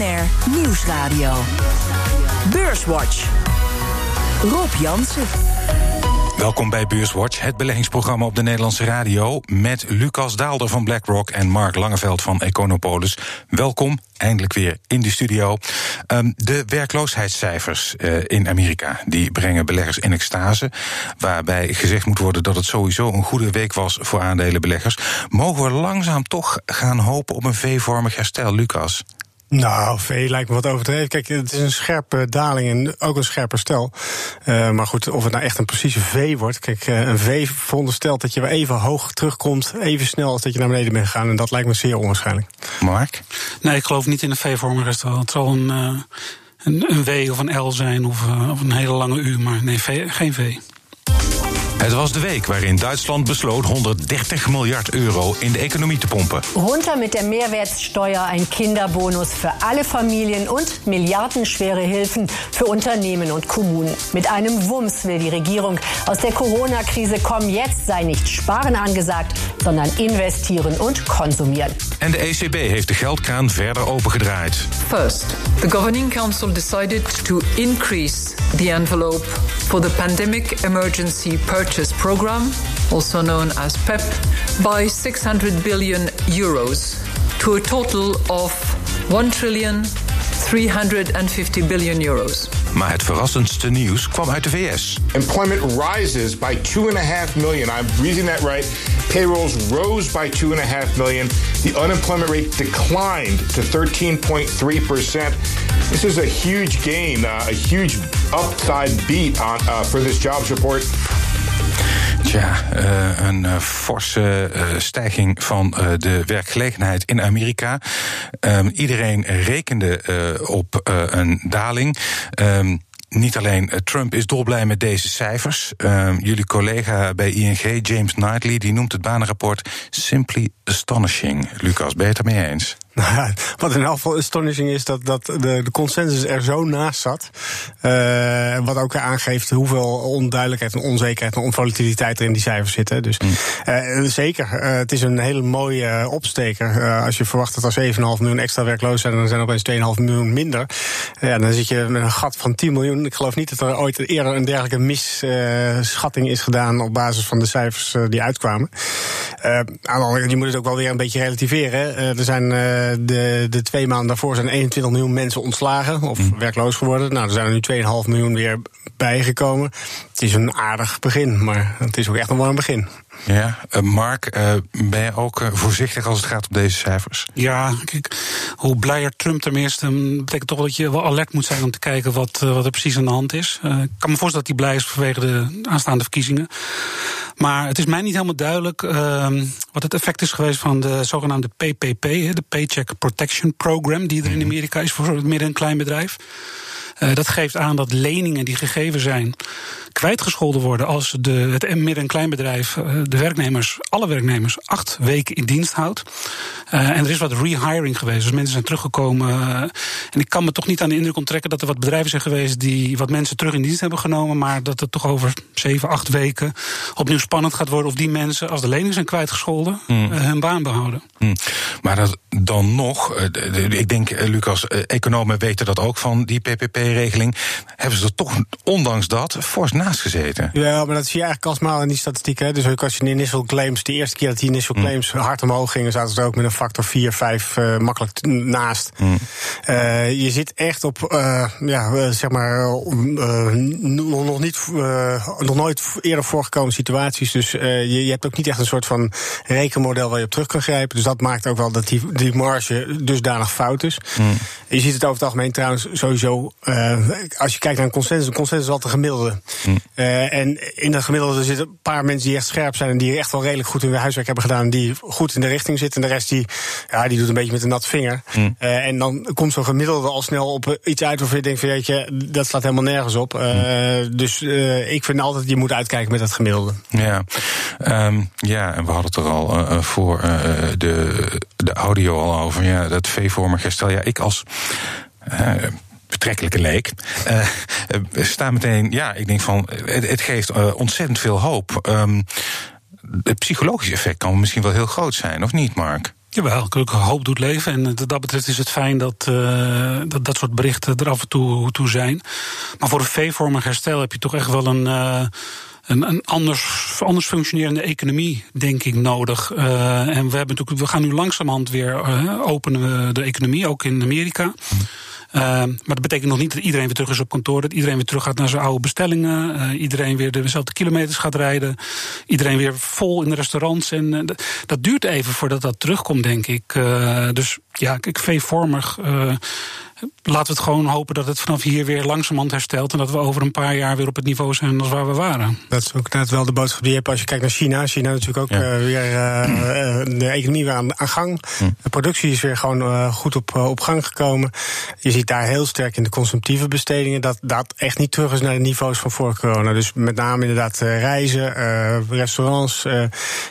BNR Nieuwsradio. Beurswatch. Rob Jansen. Welkom bij Beurswatch, het beleggingsprogramma op de Nederlandse radio. Met Lucas Daalder van BlackRock en Mark Langeveld van Econopolis. Welkom, eindelijk weer in de studio. Um, de werkloosheidscijfers uh, in Amerika die brengen beleggers in extase. Waarbij gezegd moet worden dat het sowieso een goede week was voor aandelenbeleggers. Mogen we langzaam toch gaan hopen op een V-vormig herstel, Lucas? Nou, V lijkt me wat overdreven. Kijk, het is een scherpe daling en ook een scherper stel. Uh, maar goed, of het nou echt een precieze V wordt. Kijk, uh, een V veronderstelt dat je weer even hoog terugkomt, even snel als dat je naar beneden bent gegaan. En dat lijkt me zeer onwaarschijnlijk. Mark? Nee, ik geloof niet in een V-vormig herstel. Het zal een, uh, een, een, W of een L zijn of, of een hele lange U, maar nee, v, geen V. Het was de week waarin Duitsland besloot 130 miljard euro in de economie te pompen. Runter mit der Mehrwertsteuer, ein Kinderbonus für alle Familien und milliardenschwere Hilfen für Unternehmen und Kommunen. Mit einem Wumms will die Regierung aus der Corona-Krise kommen. Jetzt sei nicht Sparen angesagt, sondern investieren und konsumieren. En de ECB heeft de geldkraan verder opengedraaid. First, the Governing Council decided to increase the envelope for the Pandemic Emergency Purchase Program, also known as PEP, by 600 billion euros to a total of 1 trillion 350 billion euros. Maar het verrassendste nieuws kwam uit de VS. Employment rises by 2.5 million. I'm reading that right. Payrolls rose by 2.5 million. The unemployment rate declined to 13.3%. This is a huge gain, uh, a huge upside beat on, uh, for this jobs report. Tja, uh, een uh, forse uh, stijging van de werkgelegenheid in Amerika. Um, iedereen rekende op een daling. Um, niet alleen Trump is dolblij met deze cijfers. Uh, jullie collega bij ING, James Knightley, die noemt het banenrapport simply astonishing. Lucas, ben je het ermee eens? Nou ja, wat in elk geval astonishing is dat, dat de, de consensus er zo naast zat. Uh, wat ook aangeeft hoeveel onduidelijkheid en onzekerheid en onvolatiliteit er in die cijfers zitten. Dus uh, zeker, uh, het is een hele mooie opsteker. als je verwacht dat er 7,5 miljoen extra werkloos zijn, dan zijn er opeens 2,5 miljoen minder. ja, dan zit je met een gat van 10 miljoen. Ik geloof niet dat er ooit eerder een dergelijke misschatting is gedaan op basis van de cijfers die uitkwamen. aan de andere kant, je moet het ook wel weer een beetje relativeren. er zijn de, de twee maanden daarvoor zijn 21 miljoen mensen ontslagen of mm. werkloos geworden. Nou, er zijn er nu 2,5 miljoen weer bijgekomen. Het is een aardig begin, maar het is ook echt nog wel een begin. Ja, uh, Mark, uh, ben je ook uh, voorzichtig als het gaat om deze cijfers? Ja, kijk, hoe blijer Trump ermee is, dan betekent toch dat je wel alert moet zijn om te kijken wat, wat er precies aan de hand is. ik kan me voorstellen dat hij blij is vanwege de aanstaande verkiezingen. Maar het is mij niet helemaal duidelijk ehm, wat het effect is geweest van de zogenaamde PPP, de Paycheck Protection Program, die er in Amerika is voor het midden- en kleinbedrijf. Uh, dat geeft aan dat leningen die gegeven zijn kwijtgescholden worden als de, het midden- en kleinbedrijf uh, de werknemers, alle werknemers, acht weken in dienst houdt. Uh, en er is wat rehiring geweest, dus mensen zijn teruggekomen. en ik kan me toch niet aan de indruk onttrekken dat er wat bedrijven zijn geweest die wat mensen terug in dienst hebben genomen, maar dat het toch over zeven, acht weken opnieuw spannend gaat worden of die mensen, als de leningen zijn kwijtgescholden, mm. hun baan behouden. Mm. Maar dat, dan nog, ik denk, Lucas, economen weten dat ook van die PPP-regeling, hebben ze er toch ondanks dat fors naast gezeten. Ja, maar dat zie je eigenlijk alsmaar in die statistiek. Hè. Dus ook als je de initial claims, de eerste keer dat die initial mm. claims hard omhoog gingen, zaten ze ook met een factor 4, 5 uh, makkelijk naast. Mm. Uh, je zit echt op, uh, ja, zeg maar, nog, niet, nog nooit eerder voorgekomen situaties. Dus je, je hebt ook niet echt een soort van rekenmodel waar je op terug kan grijpen. Dus dat maakt ook wel dat die, die marge dusdanig fout is. Mm. Je ziet het over het algemeen trouwens sowieso, als je kijkt naar een consensus, een consensus is altijd een gemiddelde. Mm. Uh, en in dat gemiddelde zitten een paar mensen die echt scherp zijn en die echt wel redelijk goed hun huiswerk hebben gedaan, die goed in de richting zitten. En de rest die, ja, die doet een beetje met een nat vinger. Mm. Uh, en dan komt zo'n gemiddelde al snel op iets uit waarvan je denkt van weet je, dat slaat helemaal nergens op. Dus ik vind altijd je moet uitkijken met dat gemiddelde. Ja, um, ja en we hadden het er al voor de, de audio al over. Ja, dat V-vormig herstel. Ja, ik als betrekkelijke leek. Uh, sta meteen, ja, ik denk van, het, geeft uh, ontzettend veel hoop. Um, het psychologische effect kan misschien wel heel groot zijn, of niet, Mark? Jawel, hoop doet leven. En wat dat betreft is het fijn dat, uh, dat dat soort berichten er af en toe, toe zijn. Maar voor een V-vormig herstel heb je toch echt wel een. Uh, een, een anders, anders functionerende economie, denk ik, nodig. En we, hebben natuurlijk, we gaan nu langzamerhand weer uh, openen de economie, ook in Amerika. Uh, maar dat betekent nog niet dat iedereen weer terug is op kantoor. Dat iedereen weer terug gaat naar zijn oude bestellingen. Uh, iedereen weer dezelfde kilometers gaat rijden. Iedereen weer vol in de restaurants. En uh, dat duurt even voordat dat terugkomt, denk ik. dus ja, ik V-vormig laten we het gewoon hopen dat het vanaf hier weer langzamerhand herstelt. En dat we over een paar jaar weer op het niveau zijn als waar we waren. Dat is ook net wel de boodschap die je hebt als je kijkt naar China. China natuurlijk ook ja. uh, weer uh, de economie weer aan, aan gang. Hm. De productie is weer gewoon uh, goed op, op gang gekomen. Je ziet daar heel sterk in de consumptieve bestedingen dat dat echt niet terug is naar de niveaus van voor corona. Dus met name inderdaad reizen, restaurants.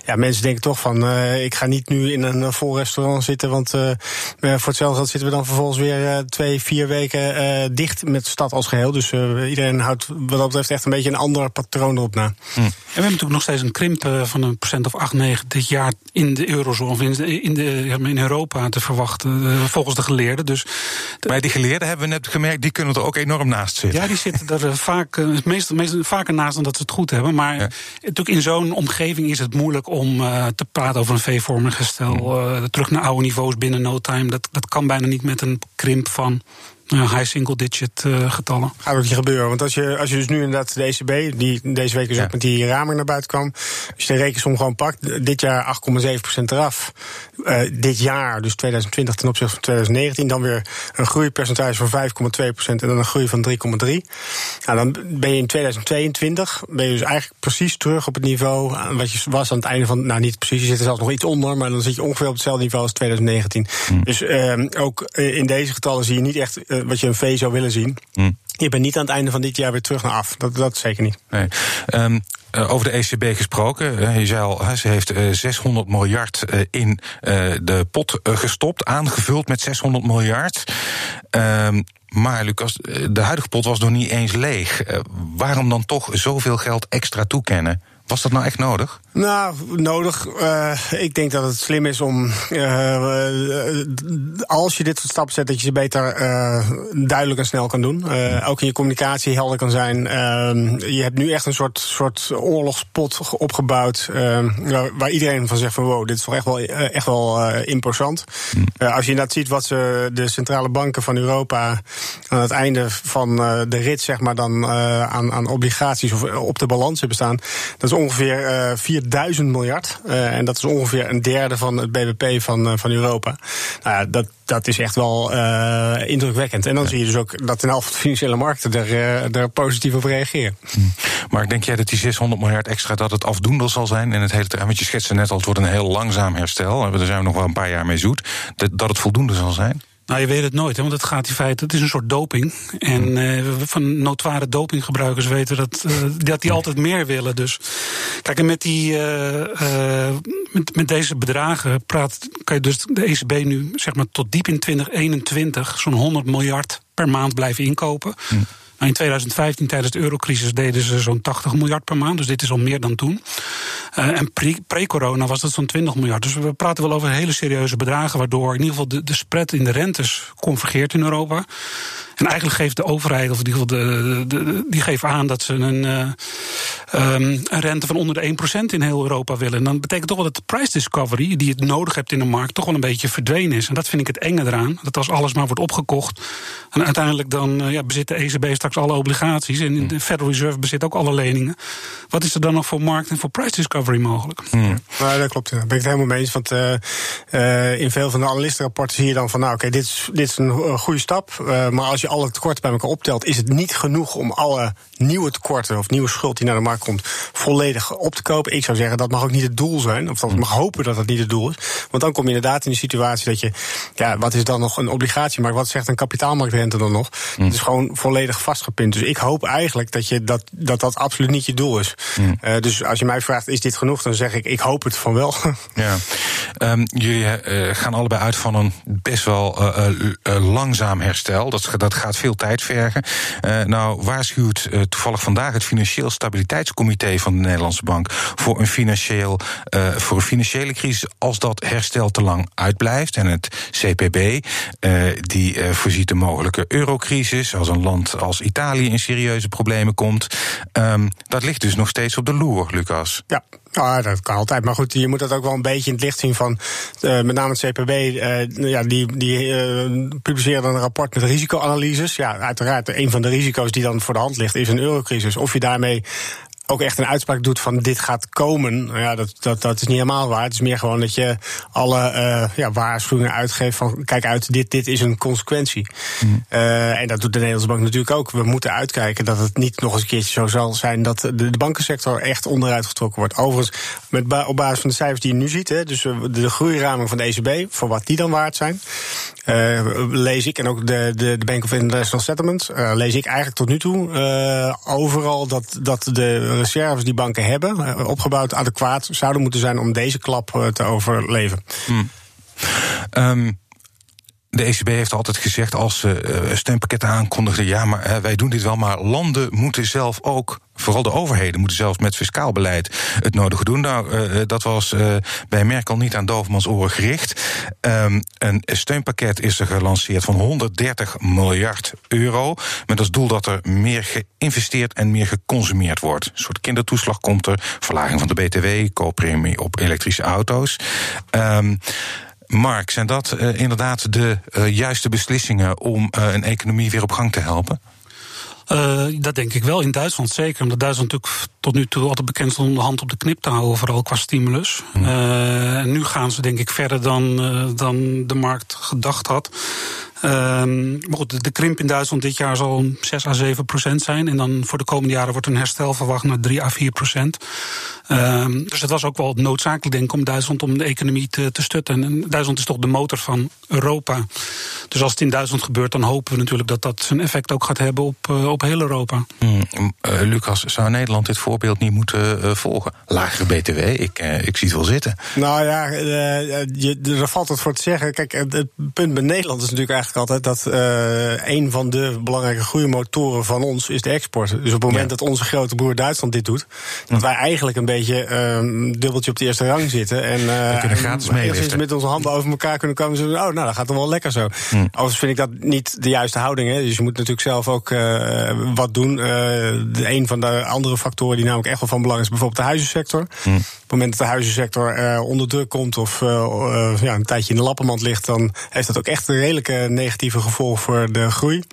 ja, mensen denken toch van ik ga niet nu in een vol restaurant zitten, want voor hetzelfde geld zitten we dan vervolgens weer twee, vier weken uh, dicht met de stad als geheel. Dus uh, iedereen houdt wat dat betreft echt een beetje een ander patroon erop na. Hm. En we hebben natuurlijk nog steeds een krimp uh, van een procent of 8, 9 dit jaar in de eurozone of in, de, in, de, in Europa te verwachten, volgens de geleerden. Dus maar die geleerden hebben we net gemerkt, die kunnen er ook enorm naast zitten. Ja, die zitten er vaak, meestal, meestal vaker naast dan dat ze het goed hebben. Maar ja. natuurlijk in zo'n omgeving is het moeilijk om te praten over een V-vormig gestel. Hm. terug naar oude niveaus binnen no time. Dat, dat kan bijna niet met een krimp van on high single-digit uh, getallen. Gaat ook niet gebeuren. Want als je, als je dus nu inderdaad de ECB, die deze week dus ja. ook met die raming naar buiten kwam. Als je de rekensom gewoon pakt, dit jaar 8,7% eraf. Uh, dit jaar, dus 2020 ten opzichte van 2019, dan weer een groeipercentage van 5,2% en dan een groei van 3,3%. Nou, dan ben je in 2022, ben je dus eigenlijk precies terug op het niveau wat je was aan het einde van, nou niet precies, je zit er zelfs nog iets onder, maar dan zit je ongeveer op hetzelfde niveau als 2019. Hm. Dus uh, ook in deze getallen zie je niet echt wat je een V zou willen zien. Hm. Je bent niet aan het einde van dit jaar weer terug naar af. Dat, dat zeker niet. Nee. Um, uh, over de ECB gesproken. je zei al, ze heeft uh, 600 miljard uh, in de pot gestopt, aangevuld met 600 miljard. Um, maar Lucas, de huidige pot was nog niet eens leeg. waarom dan toch zoveel geld extra toekennen? Was dat nou echt nodig? Nou, nodig. Uh, ik denk dat het slim is om, uh, als je dit soort stappen zet, dat je ze beter uh, duidelijk en snel kan doen. ook in je communicatie helder kan zijn. je hebt nu echt een soort, soort oorlogspot opgebouwd, waar iedereen van zegt van wow, dit is toch echt wel, echt wel imposant. Mm. als je inderdaad ziet wat ze, de centrale banken van Europa aan het einde van de rit, zeg maar, dan aan, aan obligaties of op de balans hebben staan, dat is ongeveer 4000 miljard. Uh, en dat is ongeveer een derde van het BBP van, uh, van Europa. Nou ja, dat, dat is echt wel uh, indrukwekkend. En dan zie je dus ook dat een half de financiële markten er, er positief op reageren. Hm. Maar denk jij dat die 600 miljard extra dat het afdoende zal zijn in het hele terrein? Want je schetste net al, het wordt een heel langzaam herstel. Daar zijn we nog wel een paar jaar mee zoet. Dat, dat het voldoende zal zijn? Nou, je weet het nooit, hè, want het gaat in feite, het is een soort doping. En uh, van notoire dopinggebruikers weten dat, uh, dat die altijd meer willen. Dus kijk, en met, die, uh, met, met deze bedragen praat, kan je dus de ECB nu zeg maar tot diep in 2021 zo'n 100 miljard per maand blijven inkopen. Hm. In 2015, tijdens de eurocrisis, deden ze zo'n 80 miljard per maand. Dus dit is al meer dan toen. Uh, en pre-corona was dat zo'n 20 miljard. Dus we praten wel over hele serieuze bedragen, waardoor in ieder geval de, de spread in de rentes convergeert in Europa. En eigenlijk geeft de overheid, of in ieder geval de, die geeft aan dat ze een, uh, um, een rente van onder de 1% in heel Europa willen. En dan betekent toch wel dat de price discovery, die je nodig hebt in de markt, toch wel een beetje verdwenen is. En dat vind ik het enge eraan. Dat als alles maar wordt opgekocht. En uiteindelijk dan uh, ja, bezit de ECB straks alle obligaties. En de Federal Reserve bezit ook alle leningen. Wat is er dan nog voor markt en voor price discovery mogelijk? Hmm. Nou, dat klopt. Daar ben ik het helemaal mee eens. Want uh, in veel van de analistenrapporten zie je dan van, nou oké, okay, dit, is, dit is een goede stap. maar als je alle tekorten bij elkaar optelt, is het niet genoeg om alle nieuwe tekorten of nieuwe schuld die naar de markt komt, volledig op te kopen. Ik zou zeggen dat mag ook niet het doel zijn. Of dat mag hopen dat dat niet het doel is. Want dan kom je inderdaad in de situatie dat je, ja, wat is dan nog een obligatie, maar wat zegt een kapitaalmarktrente dan nog? Mm. Het is gewoon volledig Dus ik hoop eigenlijk dat je dat, dat, dat absoluut niet je doel is. Mm. Uh, dus als je mij vraagt, is dit genoeg? Dan zeg ik, ik hoop het van wel. Ja. Um, jullie uh, gaan allebei uit van een best wel langzaam herstel. Dat, dat gaat veel tijd vergen. nou, waarschuwt toevallig vandaag het Financieel Stabiliteitscomité van de Nederlandse Bank voor een, financieel, voor een financiële crisis als dat herstel te lang uitblijft. En het CPB die voorziet een mogelijke eurocrisis als een land als Italië in serieuze problemen komt. Um, dat ligt dus nog steeds op de loer, Lucas. Ja, dat kan altijd. Maar goed, je moet dat ook wel een beetje in het licht zien van. Uh, met name het CPB, eh, ja, die, die uh, publiceert een rapport met risicoanalyses. Ja, uiteraard, een van de risico's die dan voor de hand ligt, is een eurocrisis. Of je daarmee ook echt een uitspraak doet van dit gaat komen, nou ja, dat, dat, dat is niet helemaal waar. Het is meer gewoon dat je alle uh, ja, waarschuwingen uitgeeft van kijk uit, dit, dit is een consequentie. Mm. Uh, en dat doet de Nederlandse Bank natuurlijk ook. We moeten uitkijken dat het niet nog eens een keertje zo zal zijn dat de, de bankensector echt onderuit getrokken wordt. Overigens, met op basis van de cijfers die je nu ziet, hè, dus de, de groeiraming van de ECB, voor wat die dan waard zijn, uh, lees ik, en ook de, de, de Bank of International Settlements, lees ik eigenlijk tot nu toe overal dat, dat de reserves die banken hebben, eh, opgebouwd adequaat, zouden moeten zijn om deze klap eh, te overleven. Hmm. Um, de ECB heeft altijd gezegd als ze uh, steunpakketten aankondigden: ja, maar wij doen dit wel, maar landen moeten zelf ook vooral de overheden moeten zelfs met fiscaal beleid het nodige doen. Nou, uh, dat was bij Merkel niet aan Dovermans oren gericht. Um, een steunpakket is er gelanceerd van 130 miljard euro. Met als doel dat er meer geïnvesteerd en meer geconsumeerd wordt. Een soort kindertoeslag komt er, verlaging van de BTW, kooppremie op elektrische auto's. Um, Mark, zijn dat uh, inderdaad de uh, juiste beslissingen om uh, een economie weer op gang te helpen? Uh, dat denk ik wel in Duitsland zeker. Omdat Duitsland natuurlijk tot nu toe altijd bekend stond om de hand op de knip te houden, vooral qua stimulus. Uh, nu gaan ze denk ik verder dan, uh, dan de markt gedacht had. Um, maar goed, de krimp in Duitsland dit jaar zal 6 à 7 procent zijn. En dan voor de komende jaren wordt een herstel verwacht naar 3 à 4 procent. Um, dus het was ook wel noodzakelijk, denk ik, om Duitsland om de economie te, te stutten. En Duitsland is toch de motor van Europa. Dus als het in Duitsland gebeurt, dan hopen we natuurlijk dat dat zijn effect ook gaat hebben op, uh, op heel Europa. Mm, uh, Lucas, zou Nederland dit voorbeeld niet moeten uh, volgen? Lagere BTW, ik, ik zie het wel zitten. Nou ja, je, er valt het voor te zeggen. Kijk, het, het punt bij Nederland is natuurlijk eigenlijk altijd dat uh, een van de belangrijke groeimotoren van ons is de export. Dus op het moment dat onze grote broer Duitsland dit doet, dat wij eigenlijk een beetje uh, dubbeltje op de eerste rang zitten. En uh, kunnen gratis mee. met onze handen over elkaar kunnen komen. En zeggen, oh, nou, dat gaat dan wel lekker zo. Hm. Overigens vind ik dat niet de juiste houding. Hè. Dus je moet natuurlijk zelf ook uh, wat doen. De, een van de andere factoren die namelijk echt wel van belang is, bijvoorbeeld de huizensector. Hm. Op het moment dat de huizensector onder druk komt of ja, een tijdje in de lappenmand ligt, dan heeft dat ook echt een redelijke negatieve gevolgen voor de groei.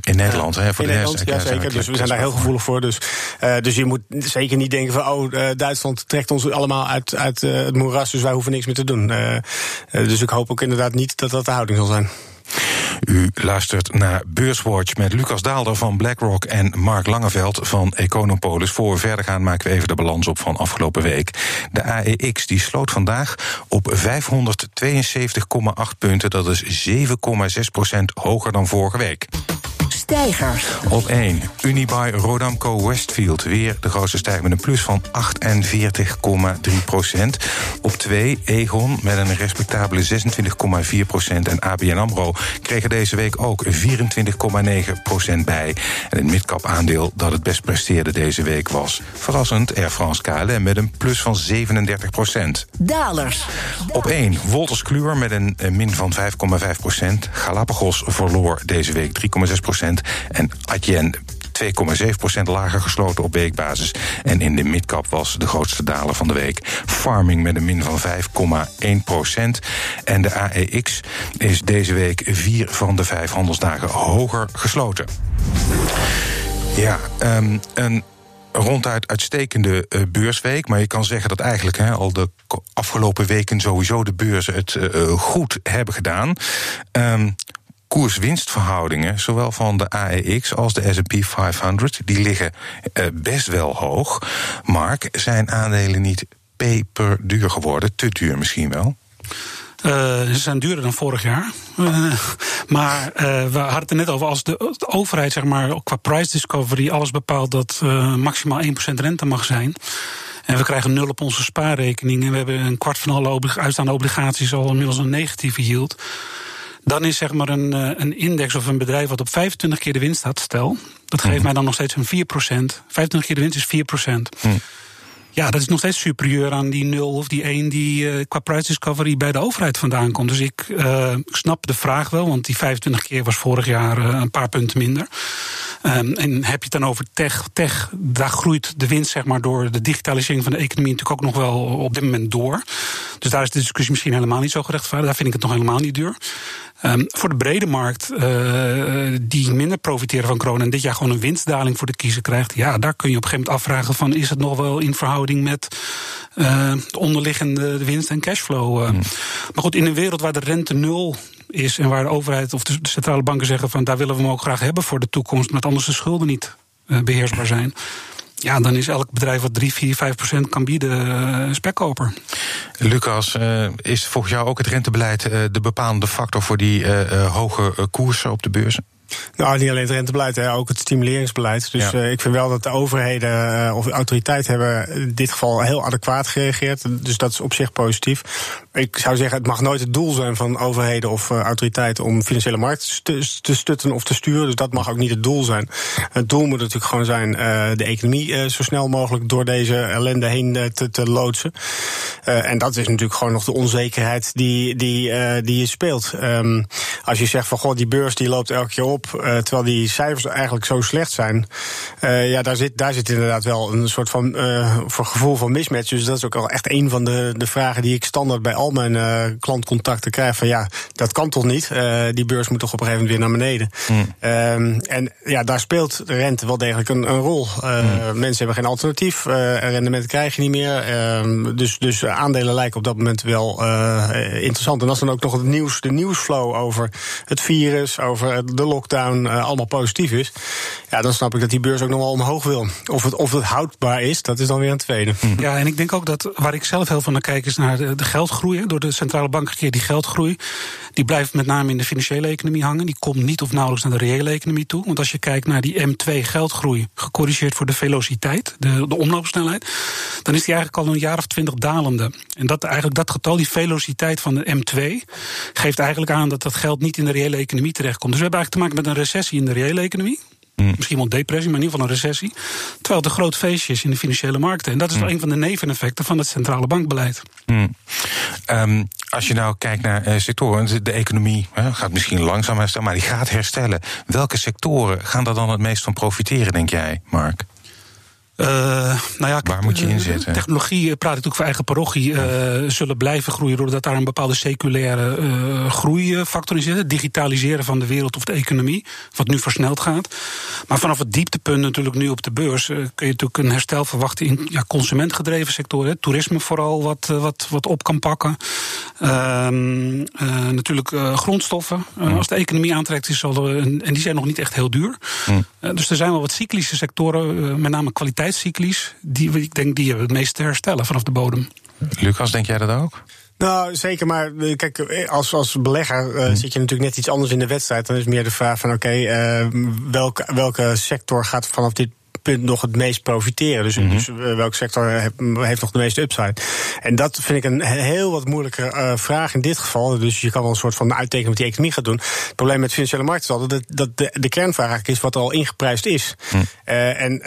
In Nederland, hè? Voor in de Nederland, ja, zeker. Dus we zijn daar heel gevoelig voor. Dus, uh, dus je moet zeker niet denken van, oh, uh, Duitsland trekt ons allemaal uit, uit uh, het moeras, dus wij hoeven niks meer te doen. dus ik hoop ook inderdaad niet dat dat de houding zal zijn. U luistert naar Beurswatch met Lucas Daalder van BlackRock en Mark Langeveld van Econopolis. Voor we verder gaan maken we even de balans op van afgelopen week. De AEX die sloot vandaag op 572,8 punten. Dat is 7,6% hoger dan vorige week. Stijgers. Op 1. Unibuy Rodamco Westfield. Weer de grootste stijging met een plus van 48,3 procent. Op 2. Egon met een respectabele 26,4 procent. En ABN AMRO kregen deze week ook 24,9 procent bij. En het midcap aandeel dat het best presteerde deze week was... verrassend Air France KLM met een plus van 37 procent. Dalers. Op 1. Wolters Kluwer met een min van 5,5 procent. Galapagos verloor deze week 3,6 procent. En Adyen 2,7% lager gesloten op weekbasis. En in de midcap was de grootste daler van de week. Farming met een min van 5,1%. En de AEX is deze week vier van de vijf handelsdagen hoger gesloten. Ja, um, een ronduit uitstekende uh, beursweek. Maar je kan zeggen dat eigenlijk al de afgelopen weken sowieso de beurzen het uh, goed hebben gedaan. Um, koers-winstverhoudingen, zowel van de AEX als de SP 500, die liggen uh, best wel hoog. Mark, zijn aandelen niet peperduur geworden? Te duur misschien wel? Uh, ze zijn duurder dan vorig jaar. Uh, maar uh, we hadden het er net over als de, de, overheid, zeg maar, qua price discovery alles bepaalt dat maximaal 1% rente mag zijn. En we krijgen nul op onze spaarrekening. En we hebben een kwart van alle oblig uitstaande obligaties al inmiddels een negatieve yield Dan is zeg maar een, een index of een bedrijf wat op 25 keer de winst had, stel. Dat geeft mij dan nog steeds een 4%. 25 keer de winst is 4%. Hm. Ja, dat is nog steeds superieur aan die 0 of die 1 die uh, qua price discovery bij de overheid vandaan komt. Dus ik uh, snap de vraag wel, want die 25 keer was vorig jaar uh, een paar punten minder. Um, en heb je het dan over tech, tech, daar groeit de winst zeg maar, door de digitalisering van de economie natuurlijk ook nog wel op dit moment door. Dus daar is de discussie misschien helemaal niet zo gerechtvaardigd. Daar vind ik het nog helemaal niet duur. Um, voor de brede markt, uh, die minder profiteren van corona en dit jaar gewoon een winstdaling voor de kiezer krijgt, ja, daar kun je op een gegeven moment afvragen van is het nog wel in verhouding met uh, de onderliggende winst en cashflow. Uh. Maar goed, in een wereld waar de rente nul is en waar de overheid of de centrale banken zeggen van daar willen we hem ook graag hebben voor de toekomst, omdat anders de schulden niet beheersbaar zijn ja, dan is elk bedrijf wat 3, 4, 5 procent kan bieden uh, spekkoper. Lucas, uh, is volgens jou ook het rentebeleid uh, de bepalende factor voor die hoge koersen op de beurzen? Nou, niet alleen het rentebeleid, hè, ook het stimuleringsbeleid. Dus ja. uh, ik vind wel dat de overheden uh, of autoriteiten hebben in dit geval heel adequaat gereageerd. Dus dat is op zich positief. Ik zou zeggen, het mag nooit het doel zijn van overheden of uh, autoriteiten om financiële markten te, te, stutten of te sturen. Dus dat mag ook niet het doel zijn. Het doel moet natuurlijk gewoon zijn de economie zo snel mogelijk door deze ellende heen te, te loodsen. en dat is natuurlijk gewoon nog de onzekerheid die, die, die je speelt. Um, als je zegt van god, die beurs die loopt elke keer op. Uh, terwijl die cijfers eigenlijk zo slecht zijn. Uh, ja, daar zit, daar zit inderdaad wel een soort van uh, voor gevoel van mismatch. Dus dat is ook al echt een van de, de vragen die ik standaard bij al mijn klantcontacten krijg. Van ja, dat kan toch niet? die beurs moet toch op een gegeven moment weer naar beneden. Mm. en ja, daar speelt de rente wel degelijk een, een rol. Mm. Mensen hebben geen alternatief. rendementen krijg je niet meer. Ehm, dus, dus aandelen lijken op dat moment wel interessant. En als dan ook nog het nieuws, de nieuwsflow over het virus, over de lockdown lockdown uh, allemaal positief is, ja, dan snap ik dat die beurs ook nog wel omhoog wil. Of het, of het houdbaar is, dat is dan weer een tweede. Hm. Ja, en ik denk ook dat waar ik zelf heel van naar kijk, is naar de, de geldgroei. Door de centrale bank keer die geldgroei. Die blijft met name in de financiële economie hangen. Die komt niet of nauwelijks naar de reële economie toe. Want als je kijkt naar die M2 geldgroei, gecorrigeerd voor de velociteit, de, de omloopsnelheid, dan is die eigenlijk al een jaar of twintig dalende. En dat eigenlijk dat getal, die velociteit van de M2, geeft eigenlijk aan dat dat geld niet in de reële economie terechtkomt. Dus we hebben eigenlijk te maken met een recessie in de reële economie. Mm. Misschien wel depressie, maar in ieder geval een recessie. Terwijl het een groot feestje is in de financiële markten. En dat is mm. wel een van de neveneffecten van het centrale bankbeleid. Mm. Um, als je nou kijkt naar uh, sectoren, de economie uh, gaat misschien langzaam herstellen, maar die gaat herstellen. Welke sectoren gaan daar dan het meest van profiteren, denk jij, Mark? Uh, nou ja, Waar moet je inzetten? Technologie, praat ik natuurlijk voor eigen parochie, uh, zullen blijven groeien doordat daar een bepaalde seculaire uh, groeifactor in zit. digitaliseren van de wereld of de economie, wat nu versneld gaat. Maar vanaf het dieptepunt natuurlijk nu op de beurs kun je natuurlijk een herstel verwachten in ja, consumentgedreven sectoren. Toerisme vooral wat, wat, wat op kan pakken. Ehm, natuurlijk grondstoffen. als de economie aantrekt, is zal er, en die zijn nog niet echt heel duur. Mm. dus er zijn wel wat cyclische sectoren, met name kwaliteit tijdscyclies, die ik denk die het meest te herstellen vanaf de bodem. Lucas, denk jij dat ook? Nou, zeker, maar eh, kijk, eh, als, als belegger uh, zit je natuurlijk net iets anders in de wedstrijd. Dan is meer de vraag van oké, okay, uh, welke, welke sector gaat vanaf dit punt nog het meest profiteren. Dus, mm -hmm. dus uh, welke sector heeft nog de meeste upside? En dat vind ik een heel wat moeilijke uh, vraag in dit geval. Dus je kan wel een soort van uittekenen wat die economie gaat doen. Het probleem met financiële markten is altijd dat, dat de, de kernvraag eigenlijk is wat er al ingeprijsd is. Mm. Uh, en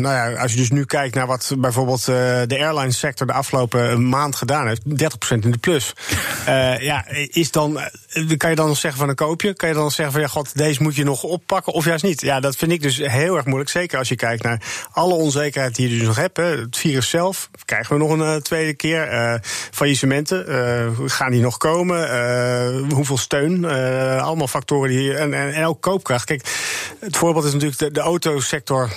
nou ja, als je dus nu kijkt naar wat bijvoorbeeld de airline sector de afgelopen maand gedaan heeft, 30% in de plus. ja, is dan, kan je dan nog zeggen van een koopje? Kan je dan zeggen van ja, god, deze moet je nog oppakken of juist niet? Ja, dat vind ik dus heel erg moeilijk. Zeker als je kijkt naar alle onzekerheid die je dus nog hebt. Het virus zelf, krijgen we nog een uh, tweede keer. Uh, faillissementen, uh, gaan die nog komen? hoeveel steun? allemaal factoren die. En, en, en ook koopkracht. Kijk, het voorbeeld is natuurlijk de, de autosector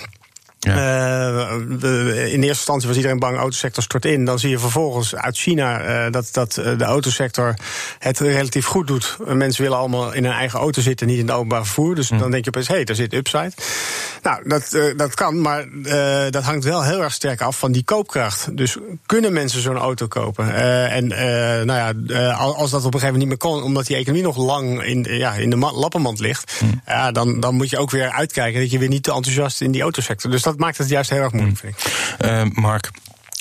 ja. Uh, in eerste instantie was iedereen bang, de autosector stort in. Dan zie je vervolgens uit China uh, dat, dat de autosector het relatief goed doet. Mensen willen allemaal in hun eigen auto zitten, niet in het openbaar vervoer. Dus hm. dan denk je opeens, hé, hey, daar zit upside. Nou, dat, uh, dat kan, maar dat hangt wel heel erg sterk af van die koopkracht. Dus kunnen mensen zo'n auto kopen? en nou ja, als dat op een gegeven moment niet meer kon, omdat die economie nog lang in, ja, in de lappenmand ligt, hm. ja, dan, dan moet je ook weer uitkijken dat je weer niet te enthousiast in die autosector. Dus dat dat maakt het juist heel erg moeilijk, vind ik. Uh, Mark,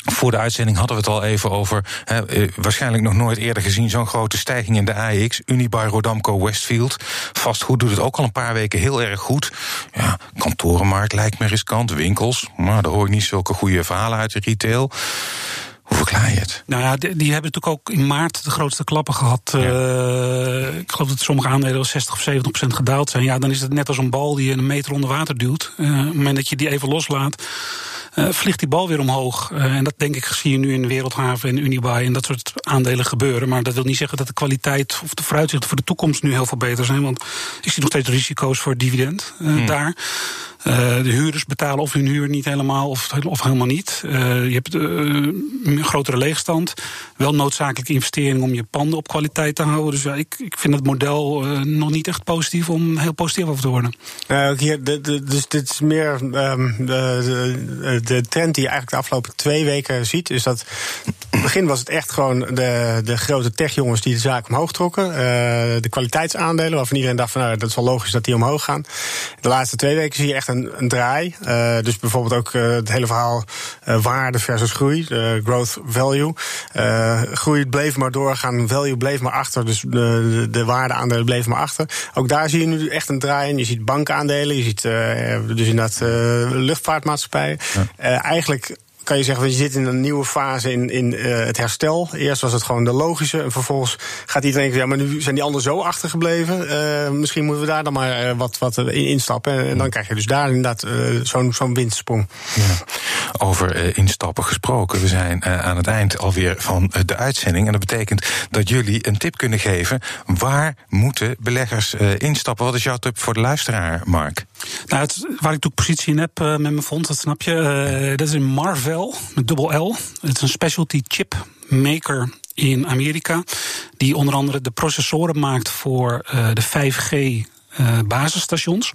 Voor de uitzending hadden we het al even over. He, waarschijnlijk nog nooit eerder gezien zo'n grote stijging in de AX. Unibuy Rodamco Westfield. Vastgoed doet het ook al een paar weken heel erg goed. Ja, kantorenmarkt lijkt me riskant. Winkels, maar daar hoor ik niet zulke goede verhalen uit de retail. Hoe verklaar je het? Nou ja, die, die, hebben natuurlijk ook in maart de grootste klappen gehad. Ja. Uh, ik geloof dat sommige aandelen wel 60 of 70 procent gedaald zijn. Ja, dan is het net als een bal die je een meter onder water duwt. Uh, op het moment dat je die even loslaat, uh, vliegt die bal weer omhoog. En dat denk ik zie je nu in Wereldhaven en Unibuy en dat soort aandelen gebeuren. Maar dat wil niet zeggen dat de kwaliteit of de vooruitzichten voor de toekomst nu heel veel beter zijn. Want ik zie nog steeds risico's voor dividend hmm. daar. Uh, de huurders betalen of hun huur niet helemaal of, of helemaal niet. Uh, je hebt uh, een grotere leegstand. Wel noodzakelijke investeringen om je panden op kwaliteit te houden. Dus ja, ik, ik vind het model nog niet echt positief om heel positief over te worden. Hier, dus dit is meer um, de, de, trend die je eigenlijk de afgelopen twee weken ziet. Is dat in het begin was het echt gewoon de, de grote techjongens die de zaak omhoog trokken. de kwaliteitsaandelen waarvan iedereen dacht van nou, dat is wel logisch dat die omhoog gaan. De laatste twee weken zie je echt een, een draai. Uh, dus bijvoorbeeld ook uh, het hele verhaal waarde versus groei, growth value. groei bleef maar doorgaan, value bleef maar achter, dus de, de, de waardeaandelen bleven maar achter. Ook daar zie je nu echt een draai in. Je ziet bankaandelen, je ziet dus inderdaad luchtvaartmaatschappijen. Ja. eigenlijk kan je zeggen, je zit in een nieuwe fase in, in uh, het herstel. Eerst was het gewoon de logische. En vervolgens gaat iedereen denken, ja, maar nu zijn die anderen zo achtergebleven. Uh, misschien moeten we daar dan maar uh, wat, wat in instappen. En dan krijg je dus daar inderdaad zo'n zo'n windsprong. Ja. Over instappen gesproken. We zijn aan het eind alweer van de uitzending. En dat betekent dat jullie een tip kunnen geven. Waar moeten beleggers instappen? Wat is jouw tip voor de luisteraar, Mark? Nou, het, waar ik natuurlijk positie in heb met mijn fonds, dat snap je. dat is in Marvel met dubbel L. Het is een specialty chip maker in Amerika. Die onder andere de processoren maakt voor de 5G uh, basisstations.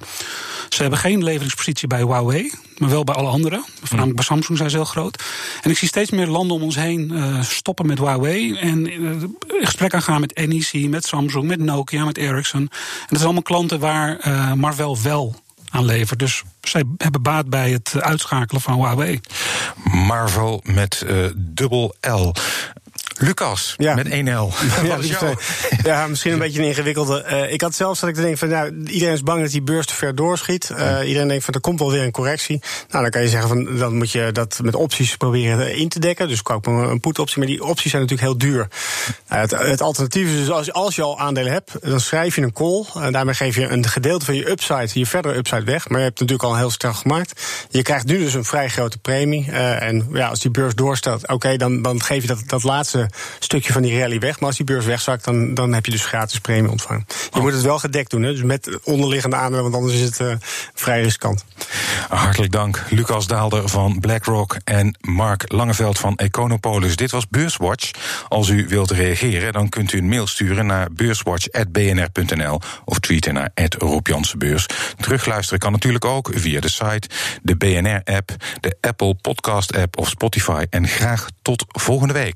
Ze hebben geen leveringspositie bij Huawei, maar wel bij alle anderen. Voornamelijk bij Samsung zijn ze heel groot. En ik zie steeds meer landen om ons heen uh, stoppen met Huawei. En uh, in gesprek aangaan met NEC, met Samsung, met Nokia, met Ericsson. En dat zijn allemaal klanten waar Marvel wel aanlevert. Dus zij hebben baat bij het uitschakelen van Huawei. Marvel met dubbel L. Lucas, ja. met 1L. Ja, ja, misschien een beetje een ingewikkelde. Uh, ik had zelfs dat ik denk van, nou, iedereen is bang dat die beurs te ver doorschiet. Uh, iedereen denkt van, er komt wel weer een correctie. Nou, dan kan je zeggen van, dan moet je dat met opties proberen in te dekken. Dus koop een put-optie, maar die opties zijn natuurlijk heel duur. Uh, het, het, alternatief is dus, als, als je al aandelen hebt, dan schrijf je een call. En daarmee geef je een gedeelte van je upside, je verdere upside weg. Maar je hebt natuurlijk al een heel sterk gemaakt. Je krijgt nu dus een vrij grote premie. en ja, als die beurs doorstelt, oké, okay, dan, dan geef je dat, dat laatste stukje van die rally weg. Maar als die beurs wegzakt, dan, dan heb je dus gratis premie ontvangen. Je oh. moet het wel gedekt doen, hè? dus met onderliggende aandelen, want anders is het uh, vrij riskant. Hartelijk dank, Lucas Daalder van BlackRock en Mark Langeveld van Econopolis. Dit was Beurswatch. Als u wilt reageren, dan kunt u een mail sturen naar beurswatch.bnr.nl of tweeten naar Rob Terugluisteren kan natuurlijk ook via de site, de BNR-app, de Apple Podcast-app of Spotify. En graag tot volgende week.